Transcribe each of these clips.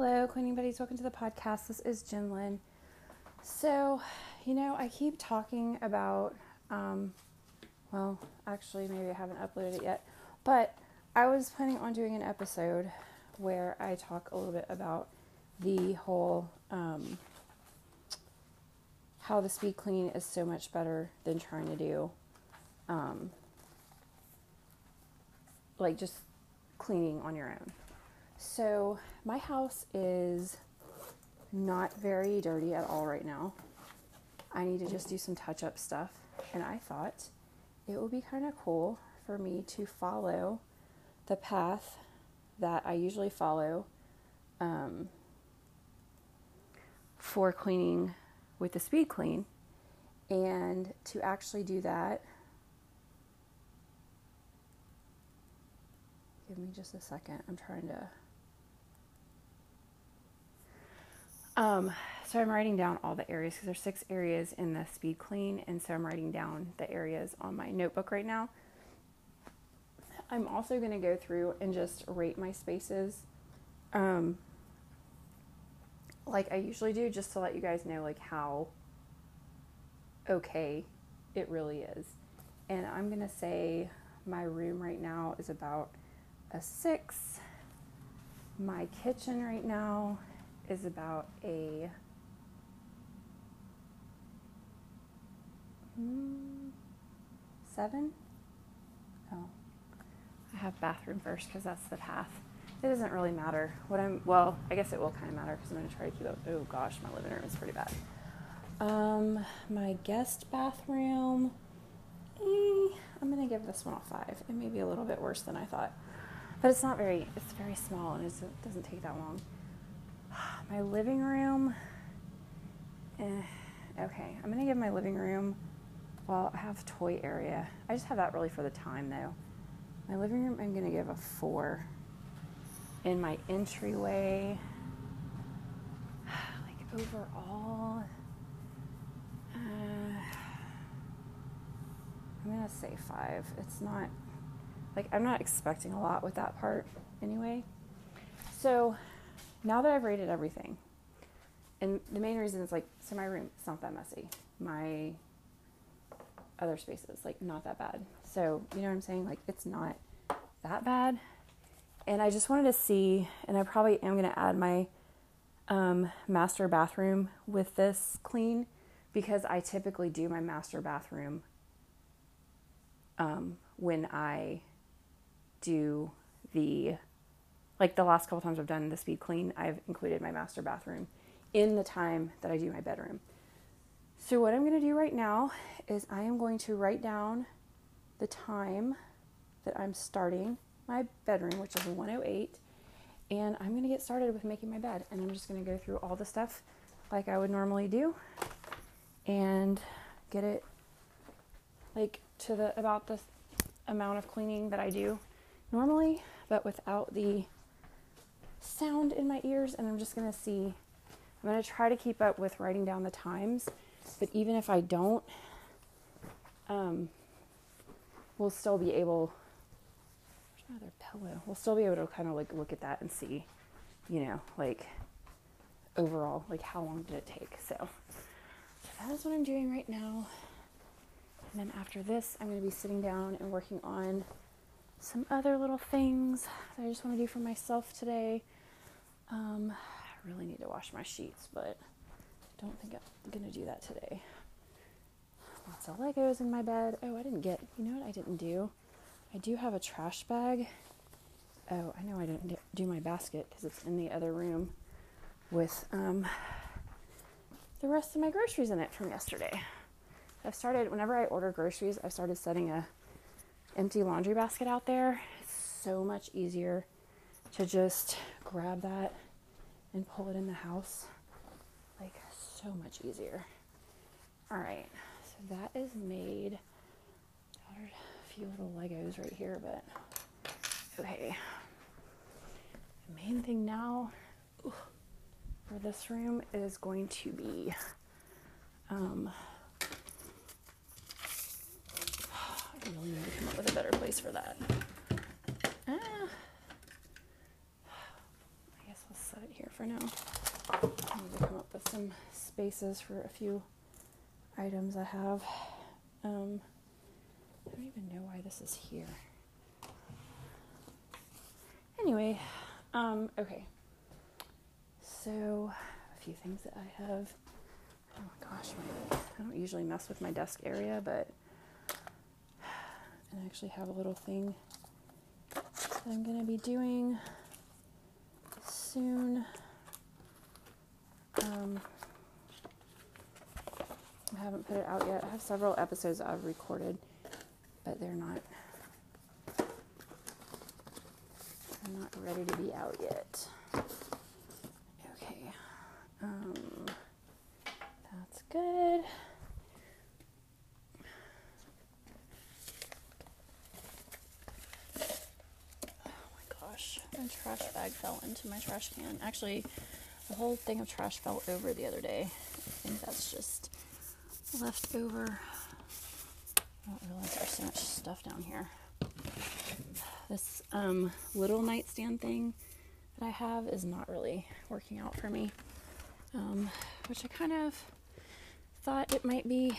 Hello, cleaning buddies. Welcome to the podcast. This is Jinlin. So, you know, I keep talking about, um, well, actually, maybe I haven't uploaded it yet, but I was planning on doing an episode where I talk a little bit about the whole um, how the speed clean is so much better than trying to do um, like just cleaning on your own. So, my house is not very dirty at all right now. I need to just do some touch up stuff, and I thought it would be kind of cool for me to follow the path that I usually follow um, for cleaning with the speed clean, and to actually do that. Give me just a second. I'm trying to. Um, so I'm writing down all the areas because there's six areas in the speed clean, and so I'm writing down the areas on my notebook right now. I'm also going to go through and just rate my spaces, um, like I usually do, just to let you guys know like how okay it really is. And I'm going to say my room right now is about a six. My kitchen right now is about a mm, seven. Oh, I have bathroom first because that's the path. It doesn't really matter what I'm. Well, I guess it will kind of matter because I'm going to try to keep up. Oh gosh, my living room is pretty bad. Um, my guest bathroom. Eh, I'm going to give this one a five. It may be a little bit worse than I thought, but it's not very. It's very small and it doesn't take that long. My living room. Eh, okay, I'm gonna give my living room. Well, I have toy area. I just have that really for the time though. My living room, I'm gonna give a four. In my entryway, like overall, uh, I'm gonna say five. It's not like I'm not expecting a lot with that part anyway. So now that I've rated everything, and the main reason is like, so my room, it's not that messy. My other spaces, like, not that bad. So, you know what I'm saying? Like, it's not that bad. And I just wanted to see, and I probably am going to add my um, master bathroom with this clean because I typically do my master bathroom um, when I do the like the last couple times I've done the speed clean, I've included my master bathroom in the time that I do my bedroom. So, what I'm going to do right now is I am going to write down the time that I'm starting my bedroom, which is 108, and I'm going to get started with making my bed. And I'm just going to go through all the stuff like I would normally do and get it like to the about the amount of cleaning that I do normally, but without the sound in my ears and I'm just going to see. I'm going to try to keep up with writing down the times, but even if I don't, um, we'll still be able. Another pillow. We'll still be able to kind of like look at that and see, you know, like overall, like how long did it take? So, so that is what I'm doing right now. And then after this, I'm going to be sitting down and working on some other little things that I just want to do for myself today. Um, I really need to wash my sheets, but I don't think I'm going to do that today. Lots of Legos in my bed. Oh, I didn't get, you know what I didn't do? I do have a trash bag. Oh, I know I didn't do my basket because it's in the other room with um, the rest of my groceries in it from yesterday. I've started, whenever I order groceries, I've started setting a empty laundry basket out there. It's so much easier to just grab that and pull it in the house. Like, so much easier. All right, so that is made. A few little Legos right here, but okay. The main thing now for this room is going to be um, I really need to come up with a better place for that. Ah. I guess I'll set it here for now. I need to come up with some spaces for a few items I have. Um, I don't even know why this is here. Anyway, um, okay. So, a few things that I have. Oh my gosh, my, I don't usually mess with my desk area, but I actually have a little thing that I'm going to be doing soon. Um, I haven't put it out yet. I have several episodes I've recorded, but they're not they're not ready to be out yet. Okay. Um, that's good. Oh my my trash bag fell into my trash can. Actually, the whole thing of trash fell over the other day. I think that's just left over. I don't realize there's so much stuff down here. This um, little nightstand thing that I have is not really working out for me, um, which I kind of thought it might be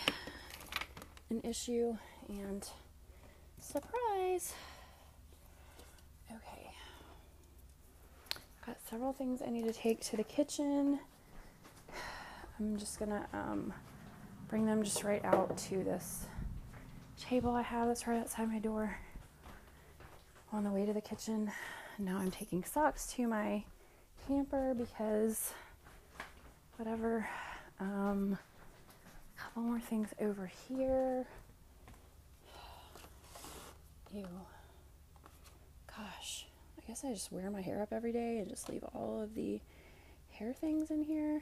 an issue, and surprise! Okay. Got several things I need to take to the kitchen. I'm just gonna um, bring them just right out to this table I have that's right outside my door on the way to the kitchen. Now I'm taking socks to my camper because whatever. Um, a couple more things over here. Ew. Gosh, guess I just wear my hair up every day and just leave all of the hair things in here.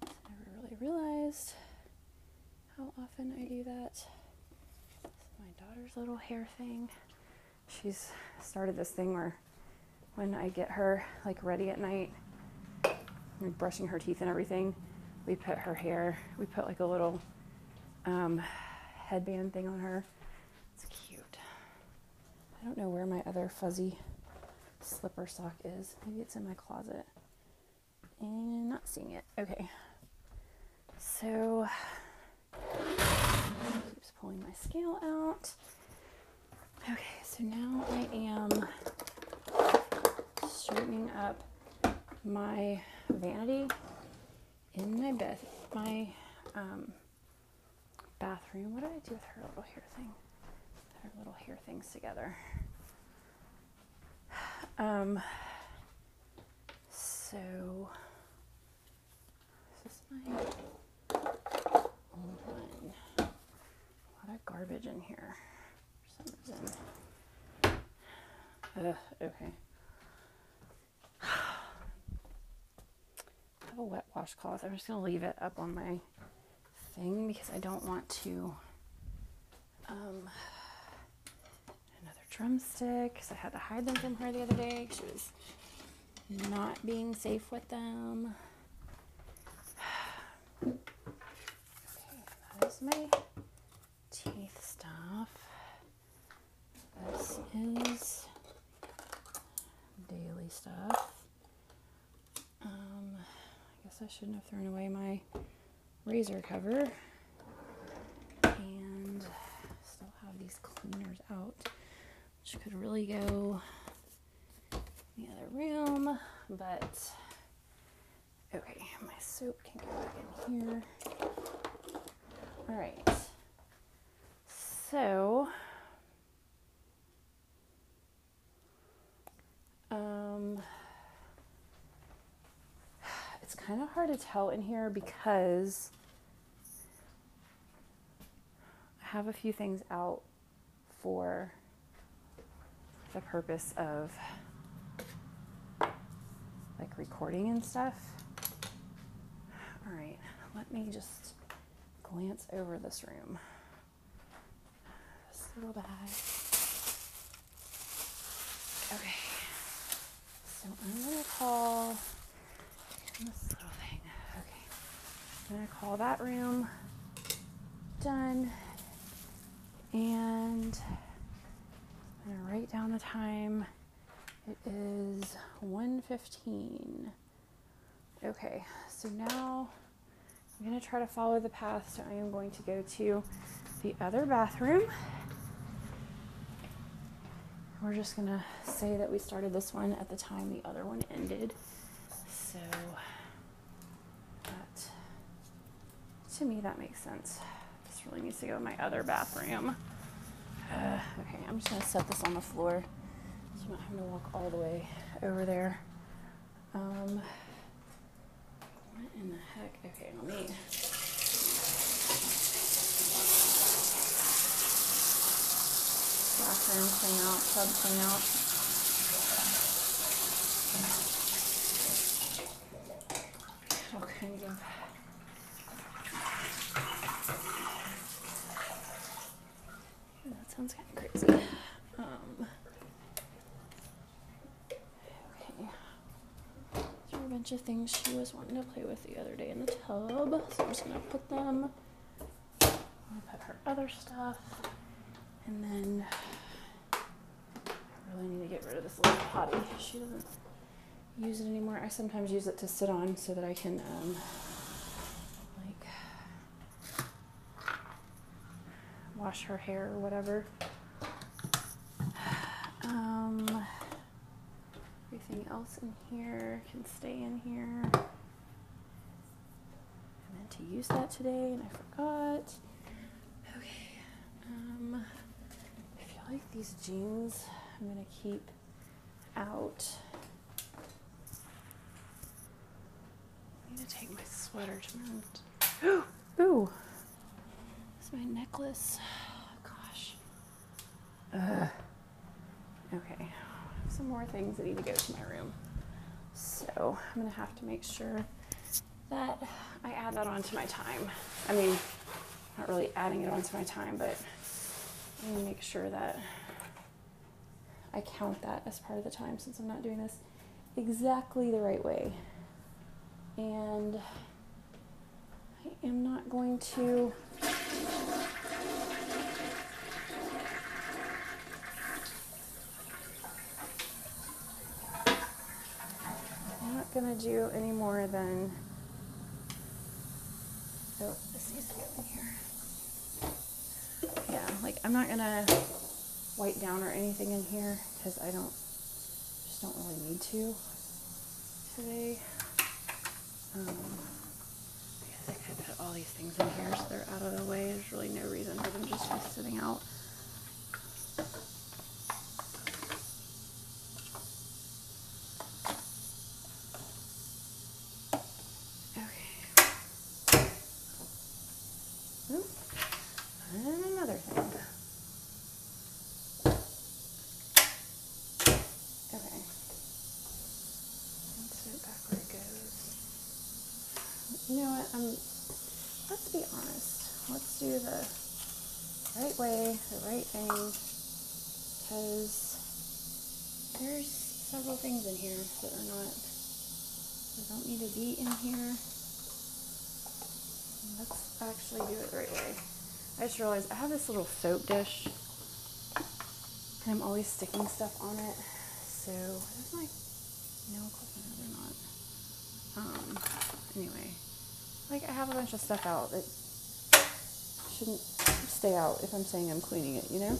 I never really realized how often I do that. My daughter's little hair thing. She's started this thing where when I get her like ready at night, brushing her teeth and everything, we put her hair, we put like a little um, headband thing on her. It's cute. I don't know where my other fuzzy slipper sock is. Maybe it's in my closet. And not seeing it. Okay. So keeps pulling my scale out. Okay, so now I am straightening up my vanity in my bed, my um, bathroom. What did I do with her little hair thing? Her little hair things together. Um, so this is my old one. A lot of garbage in here for some reason. Ugh, okay. I have a wet washcloth. I'm just gonna leave it up on my thing because I don't want to. Um, another drumstick because I had to hide them from her the other day. She was not being safe with them. Okay, that is my teeth stuff. This is daily stuff. Um, I guess I shouldn't have thrown away my razor cover. And still have these cleaners out, could really go in the other room, but okay, my soap can go back in here. All right. So, um, it's kind of hard to tell in here because I have a few things out for the purpose of like recording and stuff. All right, let me just glance over this room. This little bag. Okay. So I'm gonna call this little thing. Okay. I'm gonna call that room done. And I'm gonna write down the time It is 1:15. Okay, so now I'm to try to follow the path. So I am going to go to the other bathroom. We're just to say that we started this one at the time the other one ended. So that to me that makes sense. This really needs to go in my other bathroom. Uh, okay, I'm just to set this on the floor so I'm not having to walk all the way over there. Um, what in the heck? Okay, let me. Bathroom clean out, tub clean out. All kinds of. That sounds kind of crazy. Um, okay. These are a bunch of things she was wanting to play with the other day in the tub. So I'm just gonna put them. I'm gonna put her other stuff. And then I really need to get rid of this little potty. She doesn't use it anymore. I sometimes use it to sit on so that I can um, like wash her hair or whatever. Um, in here can stay in here. I meant to use that today and I forgot. Okay. Um, I feel like these jeans I'm gonna keep out. I need to take my sweater tomorrow. Ooh, it's my necklace. Gosh. Ugh. Okay, some more things that need to go to my room. So I'm gonna have to make sure that I add that onto my time. I mean, not really adding it onto my time, but I'm gonna make sure that I count that as part of the time since I'm not doing this exactly the right way. And I am not going to Not gonna do any more than oh this needs to go in here. Yeah, like I'm not gonna wipe down or anything in here because I don't just don't really need to today. Um, I guess I could put all these things in here so they're out of the way. There's really no reason for them just to be sitting out. Okay. Oop. And another thing. Okay. Let's put it back where it goes. You know what? Um, let's be honest. Let's do the right way, the right thing, because there's several things in here that are not, that don't need to be in here. Let's actually do it the right way. I just realized I have this little soap dish and I'm always sticking stuff on it. So there's my nail clippers or not. Um anyway. Like I have a bunch of stuff out that shouldn't stay out if I'm saying I'm cleaning it, you know?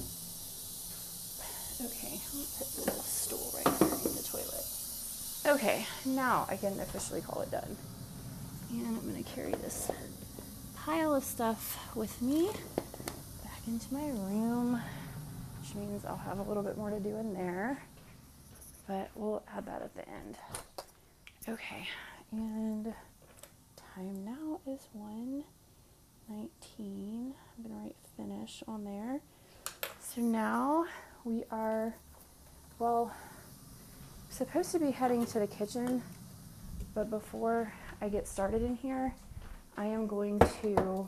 Okay, put the stool right in the toilet. Okay, now I can officially call it done. And I'm gonna carry this pile of stuff with me back into my room, which means I'll have a little bit more to do in there, but we'll add that at the end. Okay, and time now is 1:19. I'm gonna write finish on there. So now we are, well, supposed to be heading to the kitchen, but before I get started in here, I am going to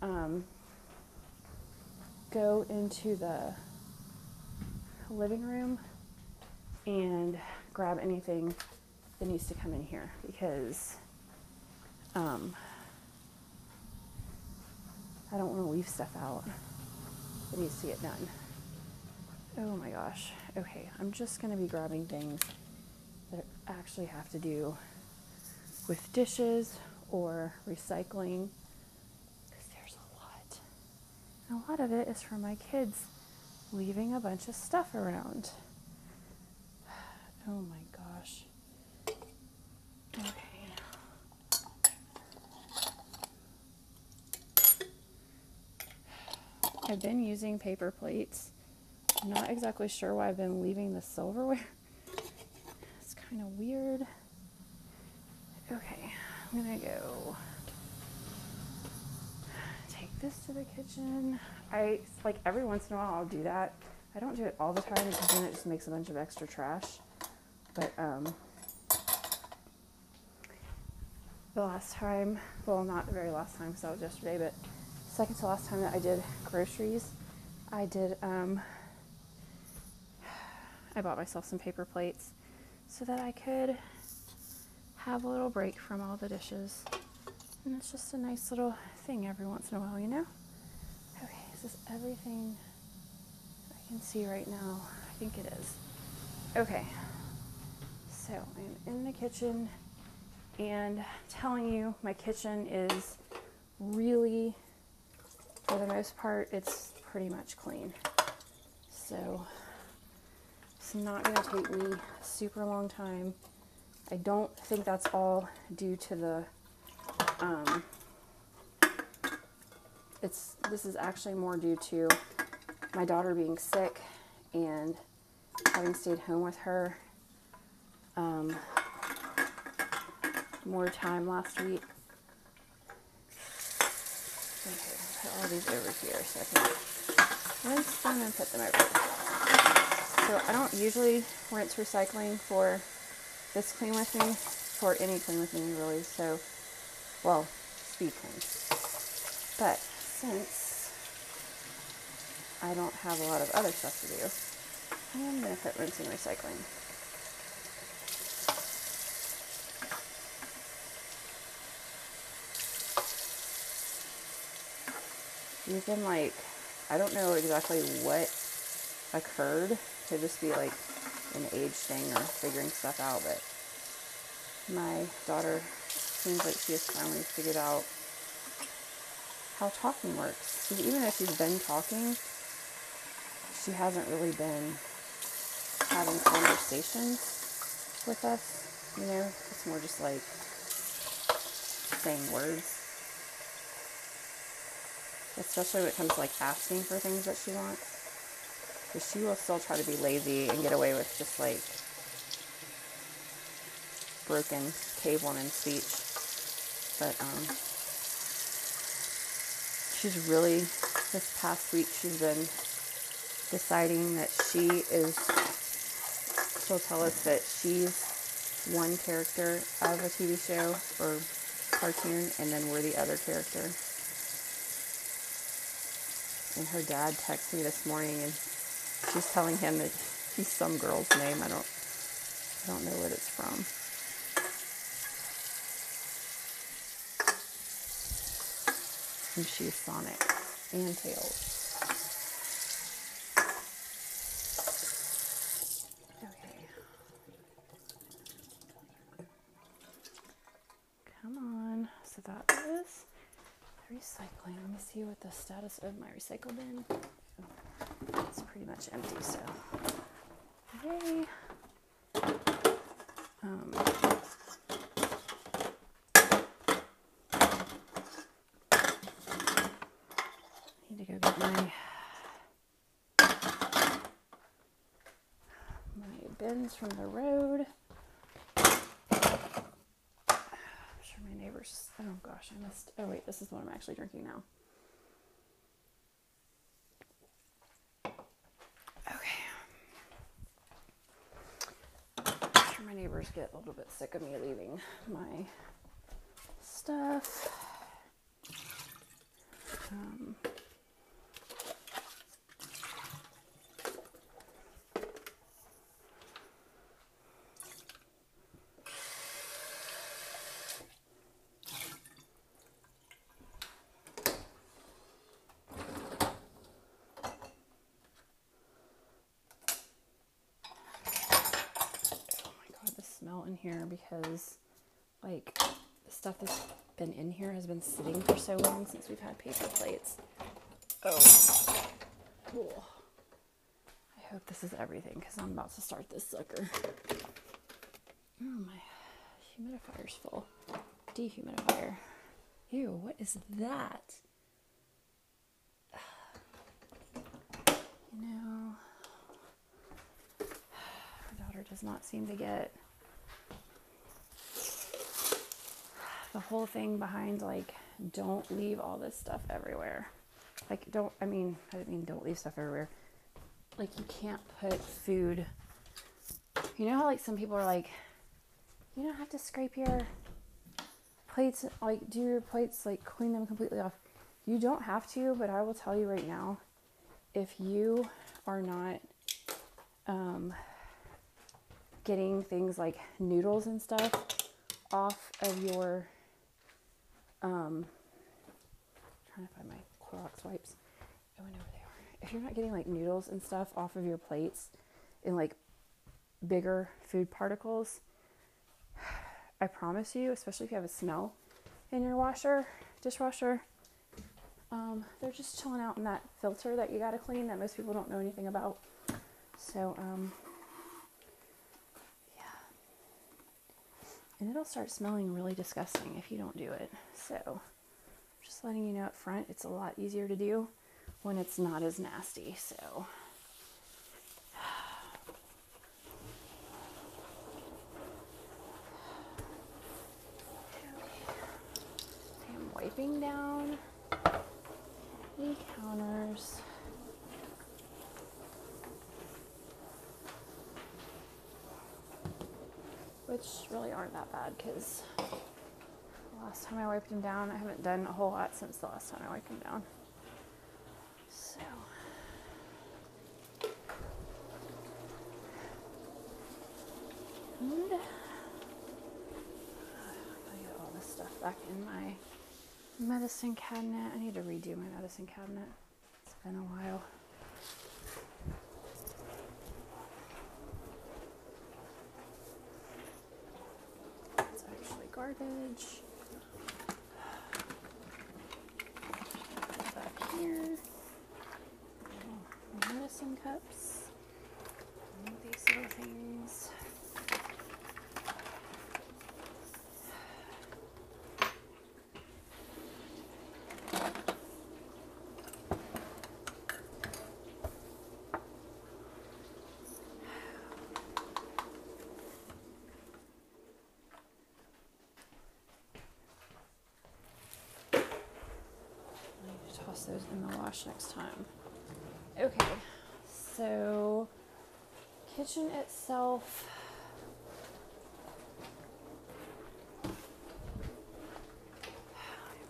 um, go into the living room and grab anything that needs to come in here because um, I don't want to leave stuff out that needs to it done. Oh my gosh. okay, I'm just going to be grabbing things that actually have to do with dishes or recycling because there's a lot. And a lot of it is from my kids leaving a bunch of stuff around. Oh my gosh. Okay. I've been using paper plates. I'm not exactly sure why I've been leaving the silverware. It's kind of weird. Okay, I'm gonna go take this to the kitchen. I like every once in a while I'll do that. I don't do it all the time because then it just makes a bunch of extra trash. But um, the last time, well, not the very last time because that was yesterday, but second to last time that I did groceries, I did, um, I bought myself some paper plates so that I could have a little break from all the dishes. And it's just a nice little thing every once in a while, you know? Okay, is this everything I can see right now? I think it is. Okay, so I'm in the kitchen and telling you my kitchen is really, for the most part, it's pretty much clean. So it's not going to take me super long time. I don't think that's all due to the um, it's this is actually more due to my daughter being sick and having stayed home with her um, more time last week. Okay, put all these over here so I can rinse them and put them over here. So I don't usually rinse recycling for this clean with me, for any clean with me really. So, well, speed clean. But since I don't have a lot of other stuff to do, I am going to put rinsing recycling. Can like I don't know exactly what occurred. Could just be like an age thing or figuring stuff out, but my daughter seems like she has finally figured out how talking works. Even if she's been talking, she hasn't really been having conversations with us. You know, it's more just like saying words especially when it comes to like asking for things that she wants. Because she will still try to be lazy and get away with just like broken cave woman speech. But um, she's really this past week she's been deciding that she is. She'll tell us that she's one character of a TV show or cartoon, and then we're the other character and her dad texted me this morning and she's telling him that he's some girl's name. I don't I don't know what it's from. And she's Sonic and Tails. Okay. Come on. So that is recycling. Let me see what the status of my recycle bin. It's pretty much empty, so yay. Um, need to go get my my bins from the road. neighbors. Oh gosh, I missed. Oh wait, this is what I'm actually drinking now. Okay. I'm sure my neighbors get a little bit sick of me leaving my stuff. Um, here because, like, the stuff that's been in here has been sitting for so long since we've had paper plates. Oh. Cool. I hope this is everything because I'm about to start this sucker. Oh, my humidifiers full. Dehumidifier. Ew, what is that? You know, our daughter does not seem to get whole thing behind like don't leave all this stuff everywhere. Like don't I mean I didn't mean don't leave stuff everywhere. Like you can't put food you know how like some people are like you don't have to scrape your plates like do your plates like clean them completely off. You don't have to, but I will tell you right now, if you are not um, getting things like noodles and stuff off of your um, trying to find my Clorox wipes. I know where they are. If you're not getting like noodles and stuff off of your plates in like bigger food particles, I promise you, especially if you have a smell in your washer, dishwasher, um, they're just chilling out in that filter that you got to clean that most people don't know anything about. So, um, And it'll start smelling really disgusting if you don't do it. So, just letting you know up front, it's a lot easier to do when it's not as nasty. So, I'm wiping down the counters. Which really aren't that bad because the last time I wiped them down, I haven't done a whole lot since the last time I wiped them down. So. And I get all this stuff back in my medicine cabinet. I need to redo my medicine cabinet. It's been a while. It's actually garbage. Back here. Medicine cups. These little things. I need to toss those in the wash next time. Okay, so kitchen itself.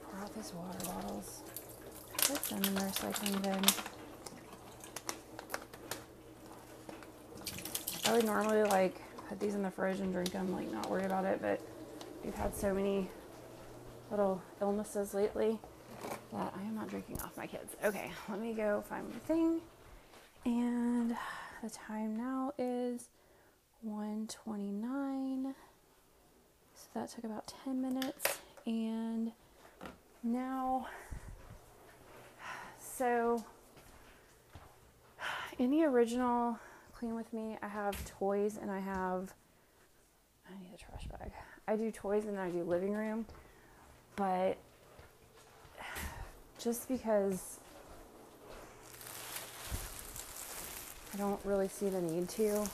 Pour out these water bottles. Put them in the recycling bin. I would normally like put these in the fridge and drink them, like not worry about it, but we've had so many little illnesses lately that I am not drinking off my kids. Okay, let me go find my thing. And the time now is 129. So that took about 10 minutes. And now, so in the original Clean With Me, I have toys and I have, I need a trash bag. I do toys and I do living room. But just because I don't really see the need to,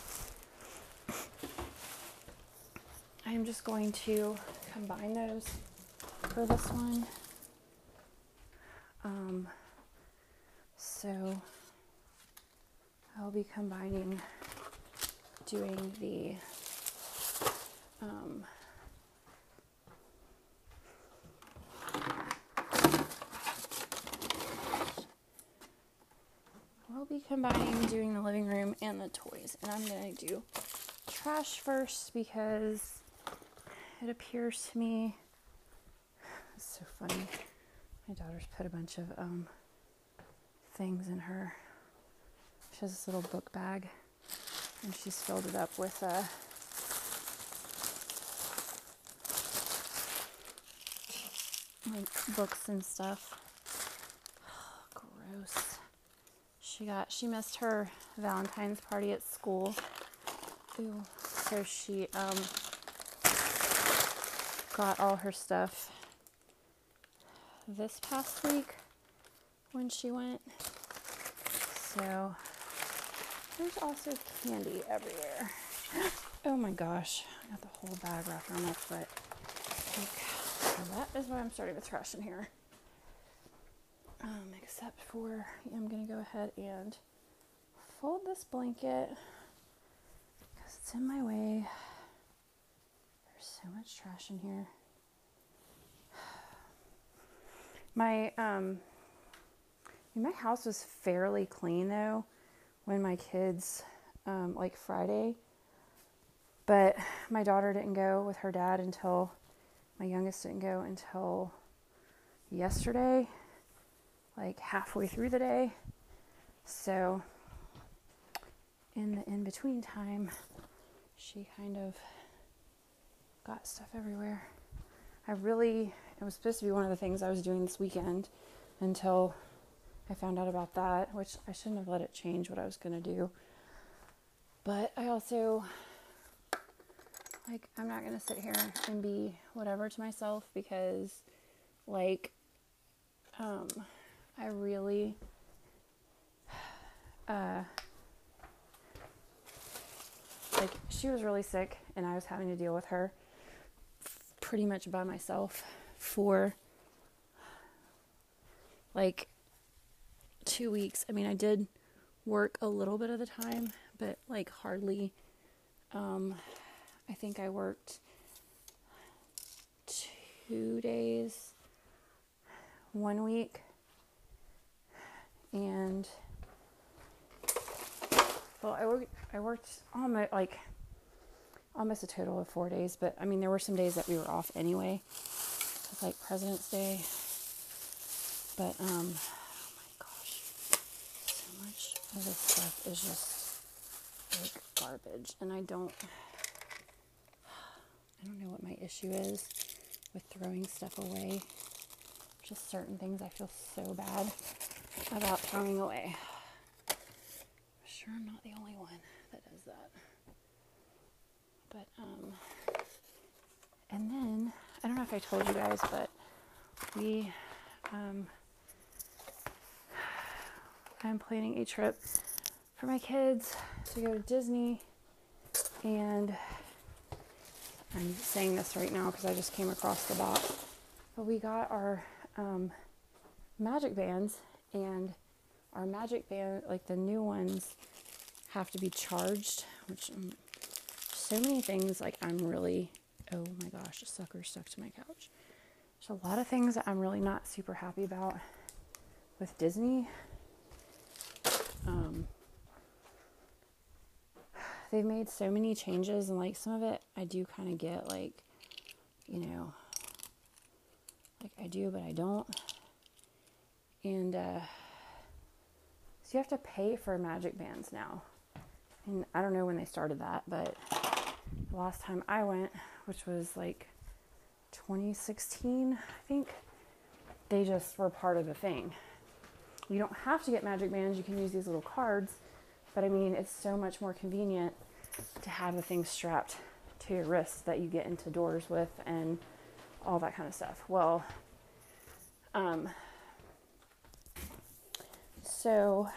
I'm just going to combine those for this one. Um, so I'll be combining doing the um, combining doing the living room and the toys. And I'm going to do trash first because it appears to me. It's so funny. My daughter's put a bunch of um, things in her. She has this little book bag and she's filled it up with uh, like books and stuff. Oh, gross. She got she missed her Valentine's party at school. Ooh. So she um got all her stuff this past week when she went. So there's also candy everywhere. Oh my gosh, I got the whole bag wrapped around my foot. Okay. So that is why I'm starting to trash in here. Um, except for I'm gonna go ahead and fold this blanket because it's in my way. There's so much trash in here. My um my house was fairly clean though when my kids um, like Friday but my daughter didn't go with her dad until my youngest didn't go until yesterday, like halfway through the day. So, in the in between time, she kind of got stuff everywhere. I really, it was supposed to be one of the things I was doing this weekend until I found out about that, which I shouldn't have let it change what I was going to do. But I also like, I'm not going to sit here and be whatever to myself because, like, um, I really, uh, like, she was really sick and I was having to deal with her pretty much by myself for like two weeks. I mean, I did work a little bit of the time, but like hardly um, I think I worked two days one week and well I worked I worked almost like almost a total of four days but I mean there were some days that we were off anyway it's like President's Day but um oh my gosh so much of this stuff is just like garbage and I don't I don't know what my issue is with throwing stuff away. Just certain things I feel so bad about throwing away. I'm sure I'm not the only one that does that. But, um, and then, I don't know if I told you guys, but we, um, I'm planning a trip for my kids to go to Disney and I'm saying this right now because I just came across the box. But we got our um, magic bands, and our magic band, like the new ones, have to be charged, which um, so many things like I'm really, oh my gosh, a sucker stuck to my couch. There's a lot of things that I'm really not super happy about with Disney. Um, they've made so many changes and like some of it I do kind of get like you know like I do but I don't and uh so you have to pay for magic bands now. And I don't know when they started that but the last time I went which was like 2016 I think they just were part of the thing. You don't have to get magic bands. You can use these little cards but I mean, it's so much more convenient to have the thing strapped to your wrist that you get into doors with and all that kind of stuff. Well, um, so,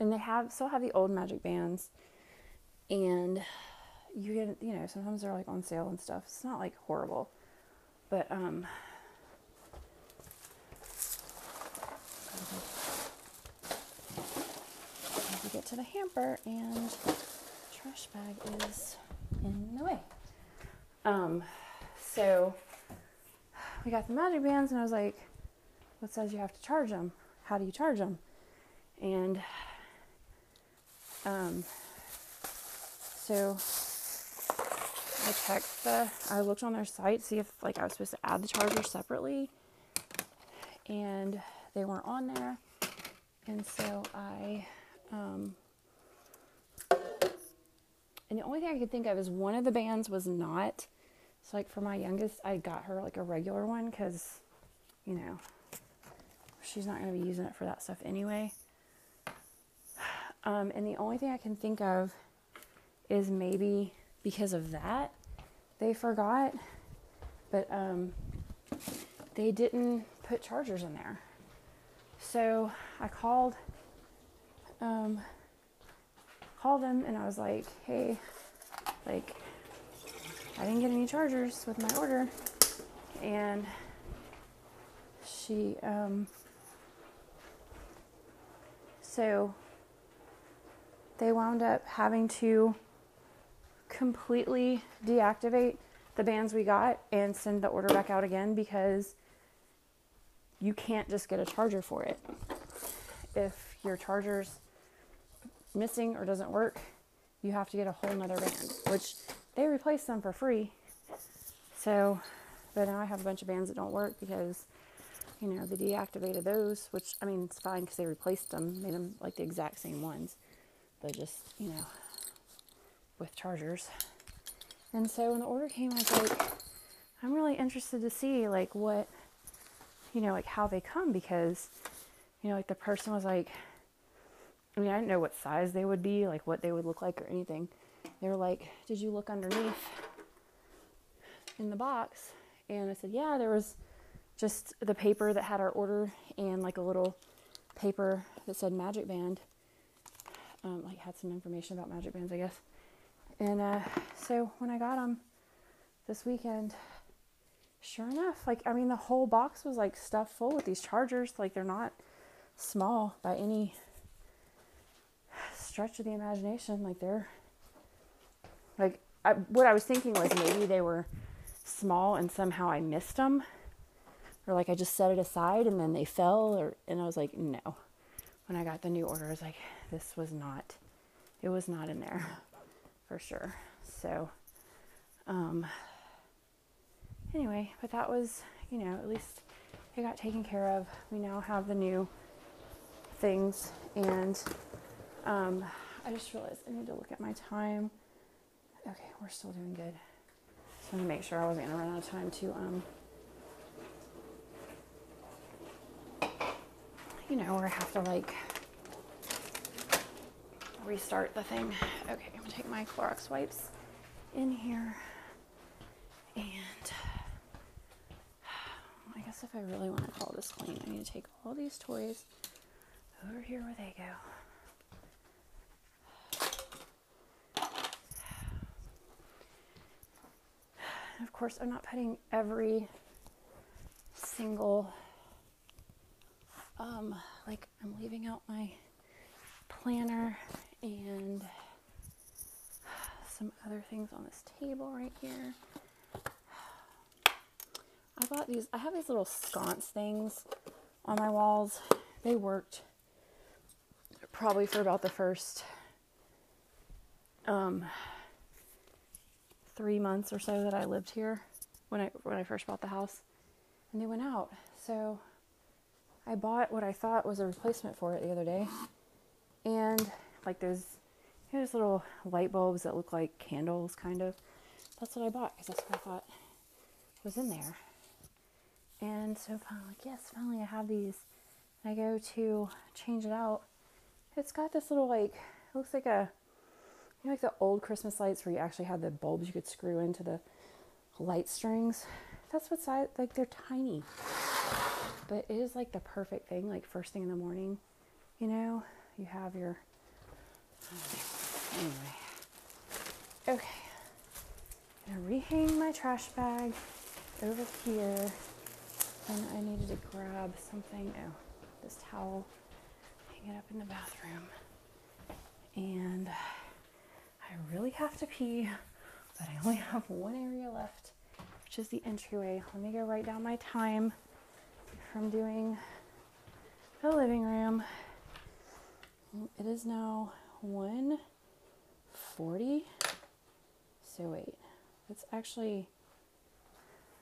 and they have still have the old magic bands, and you get you know sometimes they're like on sale and stuff. It's not like horrible, but um, We get to the hamper and trash bag is in the way. Um, so we got the magic bands and I was like, what says you have to charge them? How do you charge them? And um, so I checked the, I looked on their site, see if like I was supposed to add the charger separately and they weren't on there. And so I um, and the only thing I could think of is one of the bands was not So like for my youngest, I got her like a regular one because, you know, she's not going to be using it for that stuff anyway. Um, and the only thing I can think of is maybe because of that, they forgot, but um, they didn't put chargers in there. So I called, um, called them and I was like, hey, like, I didn't get any chargers with my order. And she, um, so they wound up having to completely deactivate the bands we got and send the order back out again because you can't just get a charger for it. If your charger's missing or doesn't work, you have to get a whole nother band, which they replace them for free. So, but now I have a bunch of bands that don't work because, you know, they deactivated those, which I mean, it's fine because they replaced them, made them like the exact same ones, but just, you know, with chargers. And so when the order came, I was like, I'm really interested to see like what, you know, like how they come because, you know, like the person was like, I mean, I didn't know what size they would be, like what they would look like or anything. They were like, Did you look underneath in the box? And I said, Yeah, there was just the paper that had our order and like a little paper that said Magic Band. Um, like had some information about Magic Bands, I guess. And uh, so when I got them this weekend, sure enough, like I mean, the whole box was like stuffed full with these chargers. Like they're not small by any stretch of the imagination. Like they're like I, what I was thinking was maybe they were small and somehow I missed them, or like I just set it aside and then they fell. Or and I was like, no. When I got the new order, I was like, this was not. It was not in there, for sure. So, um. Anyway, but that was, you know, at least it got taken care of. We now have the new things and um, I just realized I need to look at my time. Okay, we're still doing good. Just want to make sure I wasn't to run out of time to, um, you know, I have to like restart the thing. Okay, I'm to take my Clorox wipes in here. And I guess if I really want to call this clean, I need to take all these toys over here where they go. of course, I'm not putting every single, um, like, I'm leaving out my planner and some other things on this table right here. I bought these, I have these little sconce things on my walls. They worked probably for about the first um, three months or so that I lived here when I when I first bought the house, and they went out. So I bought what I thought was a replacement for it the other day, and like those here's little light bulbs that look like candles, kind of. That's what I bought because that's what I thought was in there. And so finally, like, yes, finally I have these. I go to change it out. It's got this little like, it looks like a you know, like the old Christmas lights where you actually had the bulbs you could screw into the light strings. That's what size, like they're tiny. But it is like the perfect thing, like first thing in the morning, you know, you have your. Oh, anyway. Okay. I'm gonna rehang my trash bag over here. And I needed to grab something. Oh, this towel. Hang it up in the bathroom. And I really have to pee, but I only have one area left, which is the entryway. Let me go write down my time from doing the living room. It is now 1:40. So wait, it's actually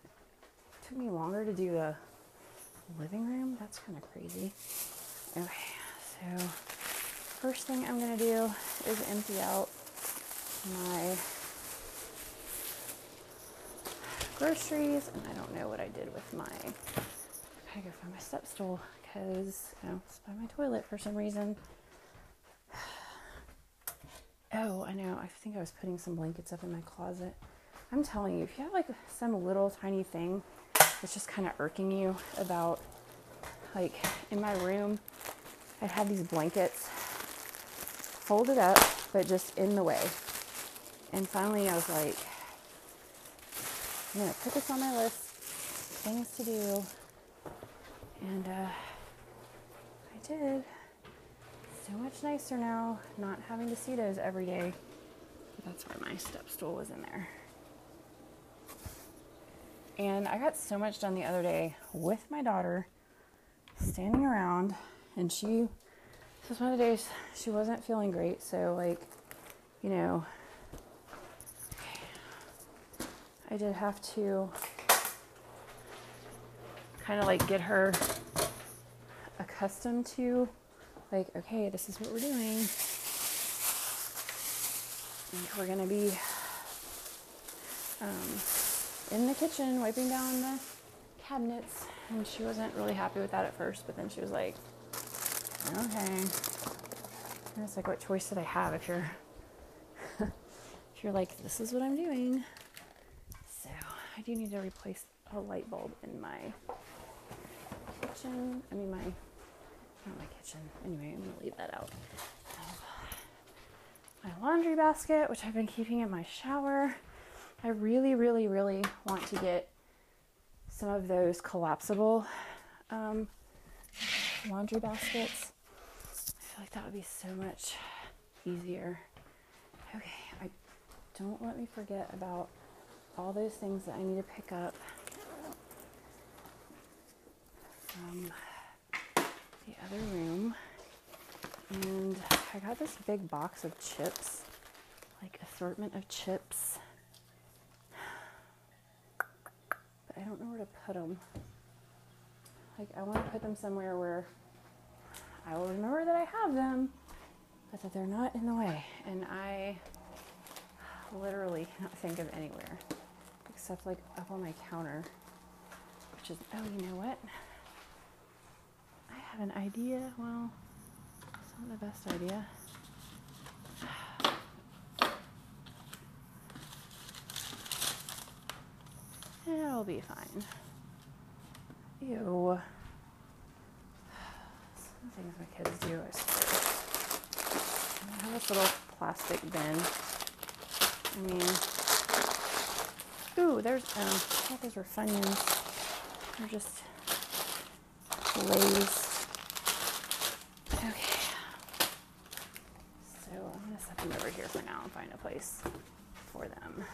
it took me longer to do the living room. That's kind of crazy. Okay, so first thing I'm gonna do is empty out my groceries, and I don't know what I did with my. I go find my step stool because you know it's by my toilet for some reason. Oh, I know. I think I was putting some blankets up in my closet. I'm telling you, if you have like some little tiny thing that's just kind of irking you about, like in my room, I had these blankets folded up, but just in the way. And finally, I was like, I'm gonna put this on my list, things to do, and uh, I did so much nicer now not having to see those every day. That's why my step stool was in there. And I got so much done the other day with my daughter standing around and she this was one of the days she wasn't feeling great, so like, you know, I did have to kind of like get her accustomed to like, okay, this is what we're doing. We're gonna be um, in the kitchen wiping down the cabinets, and she wasn't really happy with that at first. But then she was like, "Okay." And it's like, what choice did I have if you're if you're like, "This is what I'm doing." So I do need to replace a light bulb in my kitchen. I mean my not my kitchen. Anyway, I'm gonna leave that out. My laundry basket, which I've been keeping in my shower. I really, really, really want to get some of those collapsible um, laundry baskets. I feel like that would be so much easier. Okay, I don't let me forget about all those things that I need to pick up the other room. And I got this big box of chips, like assortment of chips. But I don't know where to put them. Like, I want to put them somewhere where I will remember that I have them, but that they're not in the way. And I literally cannot think of anywhere except like up on my counter, which is, oh, you know what? Have an idea. Well, it's not the best idea. It'll be fine. Ew. Some things my kids do, I. I have this little plastic bin. I mean, ooh, there's, um, I thought those were Funyuns. They're just Lay's over here for now find a place for them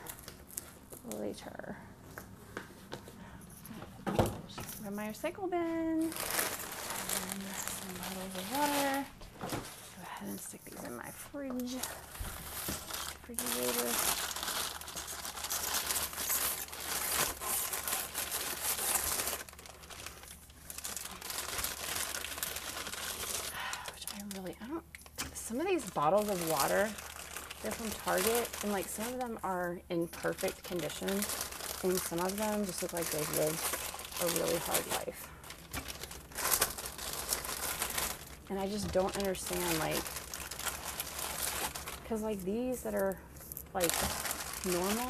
later. Grab my recycle bin and some bottles of water. Go ahead and stick these in my fridge, refrigerator. some of these bottles of water, they're from Target, and like some of them are in perfect condition, and some of them just look like they've lived a really hard life. And I just don't understand, like, because like these that are like normal,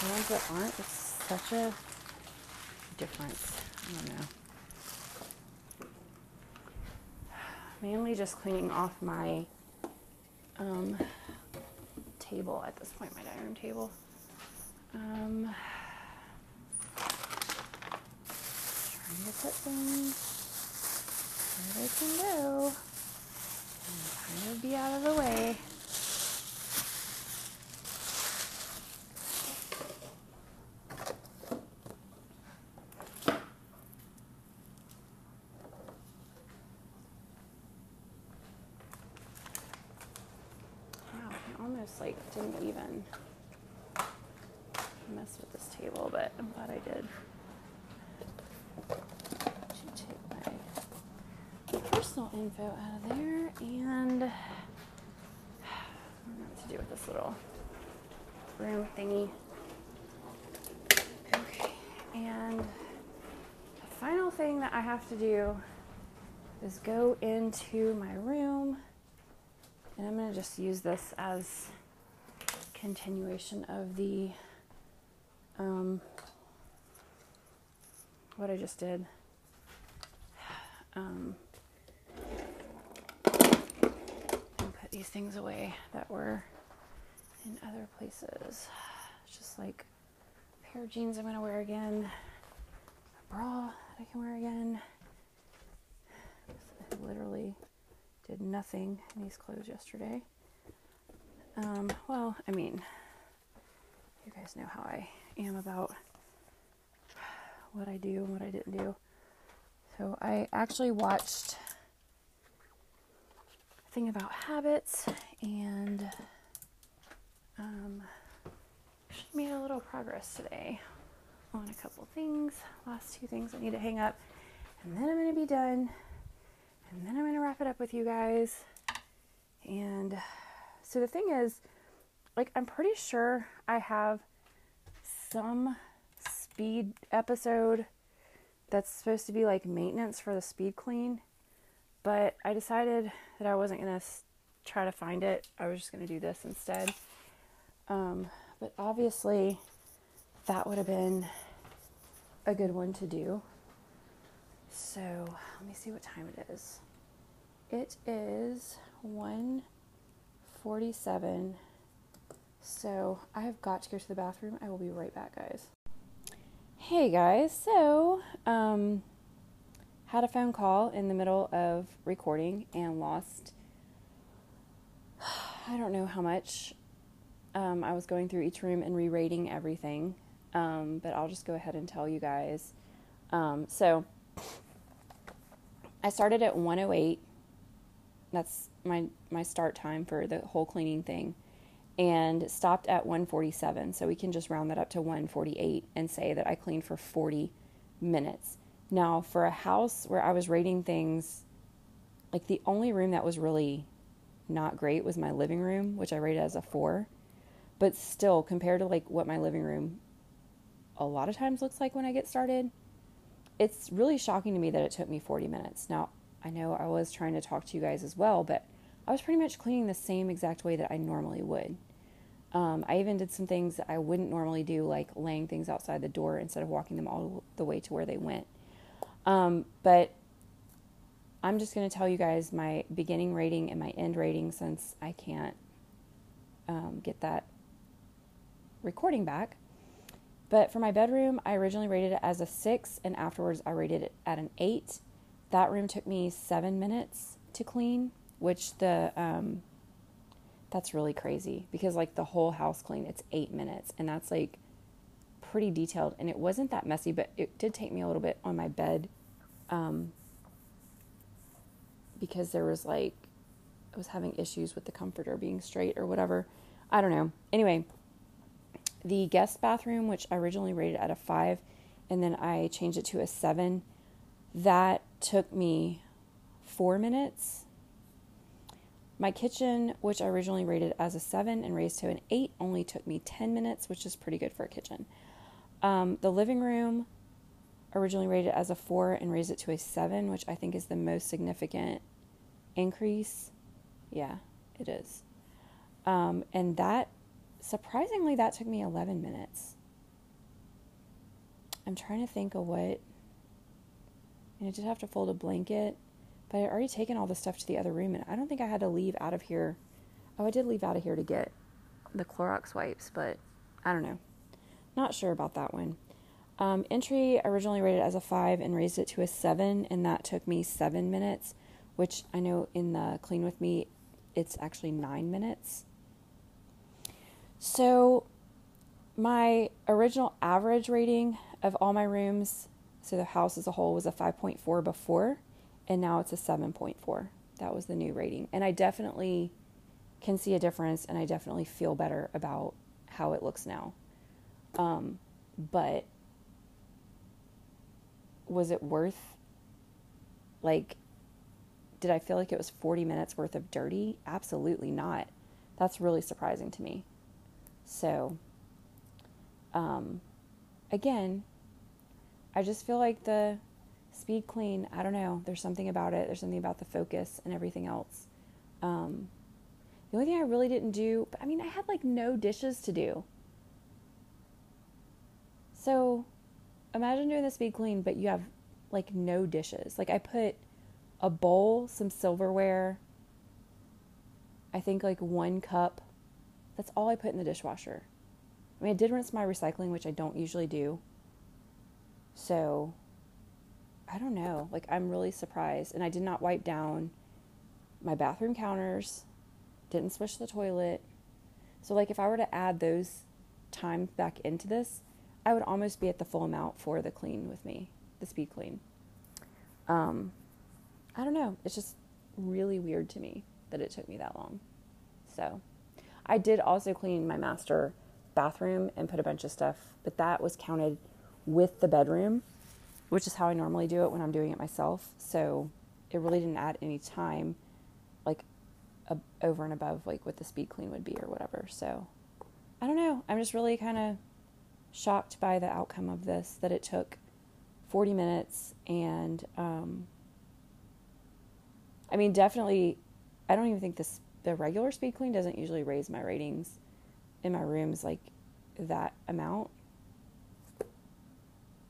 the ones that aren't, it's such a difference. I don't know. mainly just cleaning off my um, table at this point, my dining room table. Um, trying to put things where they can go and kind of be out of the way. Info out of there and what to do with this little room thingy. Okay, and the final thing that I have to do is go into my room and I'm going to just use this as continuation of the um, what I just did. Um, put these things away that were in other places. It's just like a pair of jeans I'm going to wear again, a bra that I can wear again. I literally did nothing in these clothes yesterday. Um, well, I mean, you guys know how I am about what I do and what I didn't do. So I actually watched a thing about habits and um, made a little progress today on a couple things. Last two things I need to hang up, and then I'm going to be done. And then I'm going to wrap it up with you guys. And so the thing is, like, I'm pretty sure I have some speed episode that's supposed to be like maintenance for the speed clean, but I decided that I wasn't going to try to find it. I was just going to do this instead. Um, but obviously, that would have been a good one to do. So let me see what time it is. It is 1:47. So I have got to go to the bathroom. I will be right back, guys. Hey guys, so um, had a phone call in the middle of recording and lost. I don't know how much. Um, I was going through each room and re-rating everything, um, but I'll just go ahead and tell you guys. Um, so I started at 108. That's my my start time for the whole cleaning thing and stopped at 147. So we can just round that up to 148 and say that I cleaned for 40 minutes. Now, for a house where I was rating things, like the only room that was really not great was my living room, which I rated as a four. But still, compared to like what my living room a lot of times looks like when I get started, it's really shocking to me that it took me 40 minutes. Now, I know I was trying to talk to you guys as well, but I was pretty much cleaning the same exact way that I normally would. Um, I even did some things that I wouldn't normally do, like laying things outside the door instead of walking them all the way to where they went. Um, but I'm just going to tell you guys my beginning rating and my end rating since I can't um, get that recording back. But for my bedroom, I originally rated it as a six, and afterwards I rated it at an eight. That room took me seven minutes to clean, which the um, that's really crazy because like the whole house clean, it's eight minutes, and that's like pretty detailed. And it wasn't that messy, but it did take me a little bit on my bed, um, because there was like I was having issues with the comforter being straight or whatever. I don't know. Anyway, the guest bathroom, which I originally rated at a five, and then I changed it to a seven, that took me four minutes my kitchen, which I originally rated as a seven and raised to an eight, only took me 10 minutes, which is pretty good for a kitchen. Um, the living room, originally rated as a four and raised it to a seven, which I think is the most significant increase. Yeah, it is. Um, and that, surprisingly, that took me 11 minutes. I'm trying to think of what. And I did have to fold a blanket. But I had already taken all the stuff to the other room, and I don't think I had to leave out of here. Oh, I did leave out of here to get the Clorox wipes, but I don't know. Not sure about that one. Um, entry originally rated as a five and raised it to a seven, and that took me seven minutes, which I know in the Clean With Me, it's actually nine minutes. So, my original average rating of all my rooms, so the house as a whole, was a 5.4 before and now it's a 7.4. That was the new rating. And I definitely can see a difference and I definitely feel better about how it looks now. Um, but was it worth like did I feel like it was 40 minutes worth of dirty? Absolutely not. That's really surprising to me. So, um, again, I just feel like the speed clean, I don't know, there's something about it. There's something about the focus and everything else. Um, the only thing I really didn't do, but I mean, I had like no dishes to do. So imagine doing the speed clean, but you have like no dishes. Like I put a bowl, some silverware, I think like one cup. That's all I put in the dishwasher. I mean, I did rinse my recycling, which I don't usually do. So I don't know. Like, I'm really surprised. And I did not wipe down my bathroom counters, didn't swish the toilet. So, like, if I were to add those times back into this, I would almost be at the full amount for the clean with me, the speed clean. Um, I don't know. It's just really weird to me that it took me that long. So, I did also clean my master bathroom and put a bunch of stuff, but that was counted with the bedroom, which is how I normally do it when I'm doing it myself. So, it really didn't add any time like a, over and above like what the speed clean would be or whatever. So, I don't know. I'm just really kind of shocked by the outcome of this that it took 40 minutes and um, I mean definitely I don't even think this the regular speed clean doesn't usually raise my ratings in my rooms like that amount.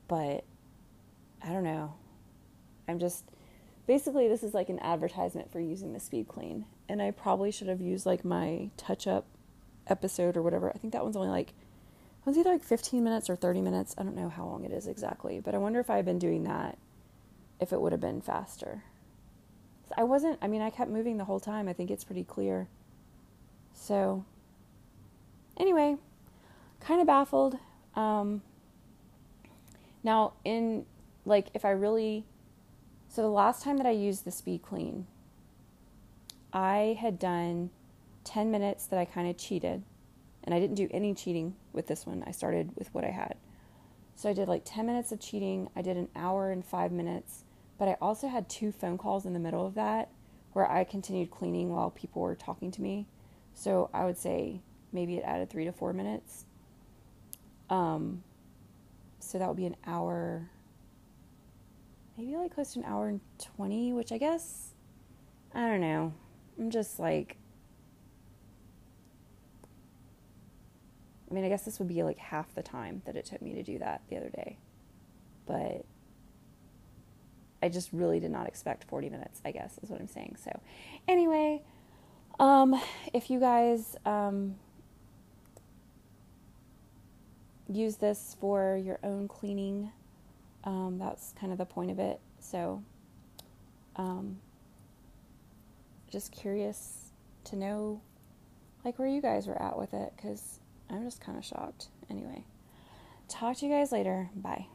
But I don't know. I'm just basically this is like an advertisement for using the speed clean and I probably should have used like my touch up episode or whatever. I think that one's only like it was either like 15 minutes or 30 minutes. I don't know how long it is exactly, but I wonder if I had been doing that if it would have been faster. I wasn't, I mean, I kept moving the whole time. I think it's pretty clear. So, anyway, kind of baffled. Um, now, in like, if I really, so the last time that I used the speed clean, I had done 10 minutes that I kind of cheated, and I didn't do any cheating with this one. I started with what I had. So I did like 10 minutes of cheating, I did an hour and five minutes but I also had two phone calls in the middle of that where I continued cleaning while people were talking to me. So I would say maybe it added three to four minutes. Um, so that would be an hour, maybe like close to an hour and 20, which I guess, I don't know. I'm just like, I mean, I guess this would be like half the time that it took me to do that the other day. But I just really did not expect 40 minutes, I guess is what I'm saying. So, anyway, um, if you guys um, use this for your own cleaning, um, that's kind of the point of it. So, um, just curious to know like where you guys were at with it because I'm just kind of shocked. Anyway, talk to you guys later. Bye.